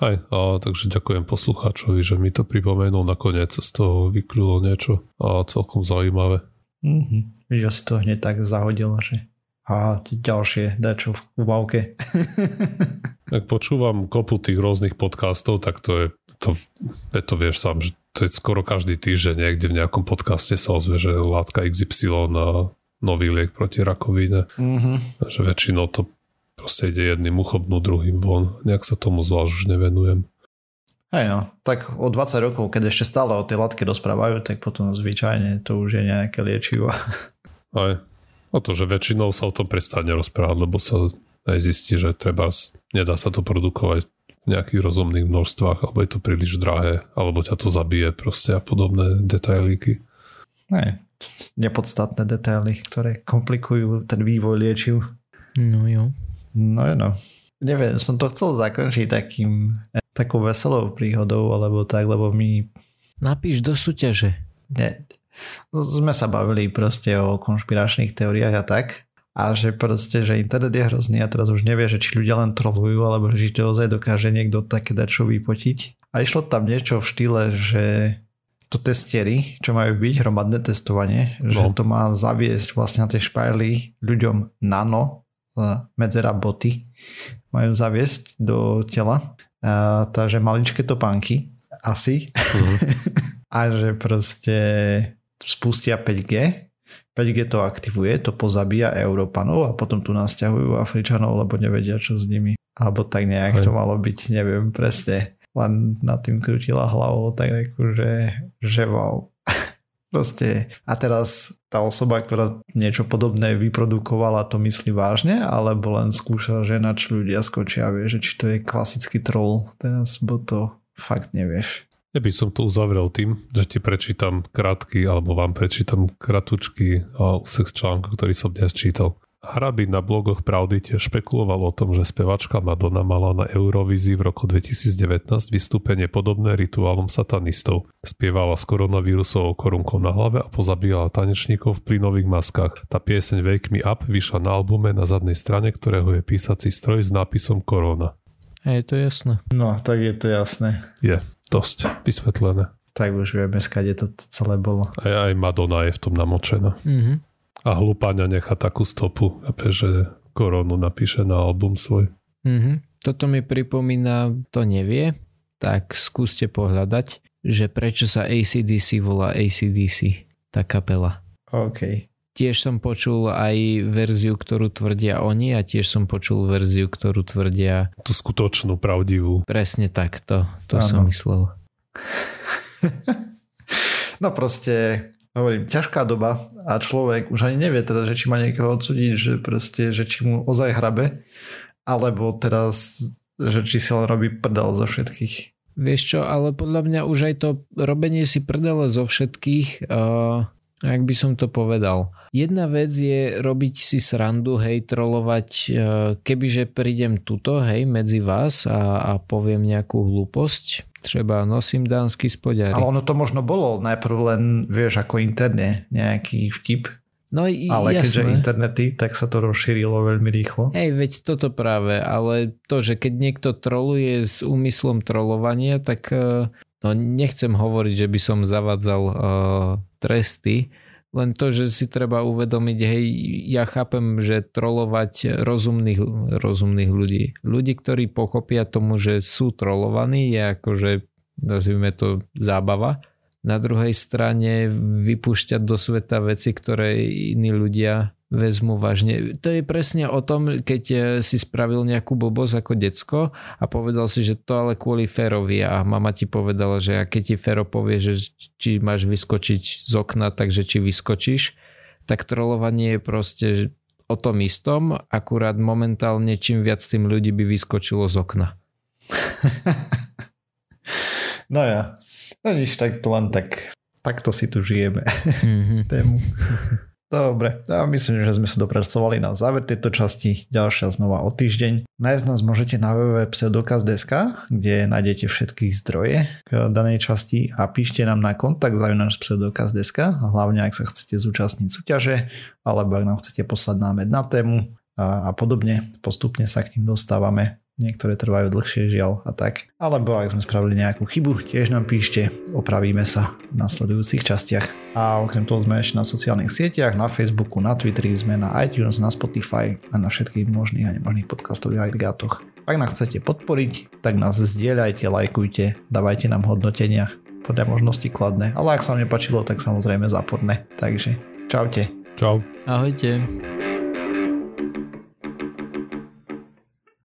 Aj, a, takže ďakujem poslucháčovi, že mi to pripomenul nakoniec z toho vykľulo niečo a celkom zaujímavé. Mm-hmm. Že si to hneď tak zahodil, že a ďalšie dačo v kubavke. Ak počúvam kopu tých rôznych podcastov, tak to je to, to vieš sám, že to je skoro každý týždeň niekde v nejakom podcaste sa ozve, že látka XY nový liek proti rakovine. Mm-hmm. Že väčšinou to proste ide jedným uchopnú, druhým von. Nejak sa tomu zvlášť už nevenujem. Hej no, tak o 20 rokov, keď ešte stále o tej látke rozprávajú, tak potom zvyčajne to už je nejaké liečivo. Aj. O to, že väčšinou sa o tom prestane rozprávať, lebo sa aj zistí, že treba, nedá sa to produkovať v nejakých rozumných množstvách, alebo je to príliš drahé, alebo ťa to zabije proste a podobné detailíky. Ne, nepodstatné detaily, ktoré komplikujú ten vývoj liečiv. No jo. No jo, no. Neviem, som to chcel zakončiť takým, takou veselou príhodou, alebo tak, lebo my... Napíš do súťaže. Ne, sme sa bavili proste o konšpiračných teóriách a tak a že proste, že internet je hrozný a teraz už nevie, že či ľudia len trolujú alebo že to ozaj dokáže niekto také dačo vypotiť. A išlo tam niečo v štýle, že to testiery, čo majú byť, hromadné testovanie, no. že to má zaviesť vlastne na tie špajly ľuďom nano, medzera boty, majú zaviesť do tela. A, takže maličké topánky, asi. Uh-huh. a že proste spustia 5G 5G to aktivuje, to pozabíja Európanov a potom tu nás ťahujú Afričanov, lebo nevedia, čo s nimi. Alebo tak nejak Aj. to malo byť, neviem presne. Len nad tým krutila hlavou, tak že, že wow. Proste. A teraz tá osoba, ktorá niečo podobné vyprodukovala, to myslí vážne, alebo len skúša, že na čo ľudia skočia vie, že či to je klasický troll teraz, bo to fakt nevieš. Ja by som to uzavrel tým, že ti prečítam krátky, alebo vám prečítam kratučky úsek článku, ktorý som dnes čítal. Hraby na blogoch Pravdy tiež špekuloval o tom, že spevačka Madonna mala na Eurovízii v roku 2019 vystúpenie podobné rituálom satanistov. Spievala s koronavírusovou korunkou na hlave a pozabíjala tanečníkov v plynových maskách. Tá pieseň Wake Me Up vyšla na albume na zadnej strane, ktorého je písací stroj s nápisom Korona. A je to jasné. No, tak je to jasné. Je, dosť vysvetlené. Tak už vieme, skade to celé bolo. Aj, aj Madonna je v tom namočená. Mhm. A hlupáňa nechá takú stopu, že koronu napíše na album svoj. Mhm. Toto mi pripomína, to nevie, tak skúste pohľadať, že prečo sa ACDC volá ACDC, tá kapela. OK. Tiež som počul aj verziu, ktorú tvrdia oni a tiež som počul verziu, ktorú tvrdia... Tú skutočnú, pravdivú. Presne tak, to, to som myslel. no proste hovorím, ťažká doba a človek už ani nevie teda, že či má niekoho odsúdiť, že proste, že či mu ozaj hrabe, alebo teraz, že či si len robí prdel zo všetkých. Vieš čo, ale podľa mňa už aj to robenie si prdele zo všetkých, uh, jak by som to povedal. Jedna vec je robiť si srandu, hej, trolovať, uh, kebyže prídem tuto, hej, medzi vás a, a poviem nejakú hlúposť, Třeba nosím dánsky spodary. Ale ono to možno bolo najprv len, vieš, ako interne nejaký vtip. No i, ale jasné. keďže internety, tak sa to rozšírilo veľmi rýchlo. Hej, veď toto práve, ale to, že keď niekto troluje s úmyslom trolovania, tak e, no nechcem hovoriť, že by som zavadzal uh, tresty, len to, že si treba uvedomiť, hej, ja chápem, že trolovať rozumných, rozumných ľudí. Ľudí, ktorí pochopia tomu, že sú trolovaní, je akože, nazvime to, zábava. Na druhej strane vypúšťať do sveta veci, ktoré iní ľudia vezmu vážne. To je presne o tom, keď eh, si spravil nejakú blbosť ako decko a povedal si, že to ale kvôli Ferovi a mama ti povedala, že a keď ti Fero povie, že či máš vyskočiť z okna, takže či vyskočíš, tak trolovanie je proste o tom istom, akurát momentálne čím viac tým ľudí by vyskočilo z okna. no ja. No nič, tak to len tak takto si tu žijeme mm-hmm. tému. Dobre, ja myslím, že sme sa dopracovali na záver tejto časti. Ďalšia znova o týždeň. Nájsť nás môžete na www.pseudokaz.sk, kde nájdete všetky zdroje k danej časti a píšte nám na kontakt zavinač pseudokaz.sk, hlavne ak sa chcete zúčastniť súťaže, alebo ak nám chcete poslať námed na tému a, a podobne. Postupne sa k ním dostávame niektoré trvajú dlhšie žiaľ a tak. Alebo ak sme spravili nejakú chybu, tiež nám píšte, opravíme sa v nasledujúcich častiach. A okrem toho sme ešte na sociálnych sieťach, na Facebooku, na Twitteri, sme na iTunes, na Spotify a na všetkých možných a nemožných podcastových agregátoch. Ak nás chcete podporiť, tak nás zdieľajte, lajkujte, dávajte nám hodnotenia, podľa možnosti kladné, ale ak sa vám nepačilo, tak samozrejme záporné. Takže čaute. Čau. Ahojte.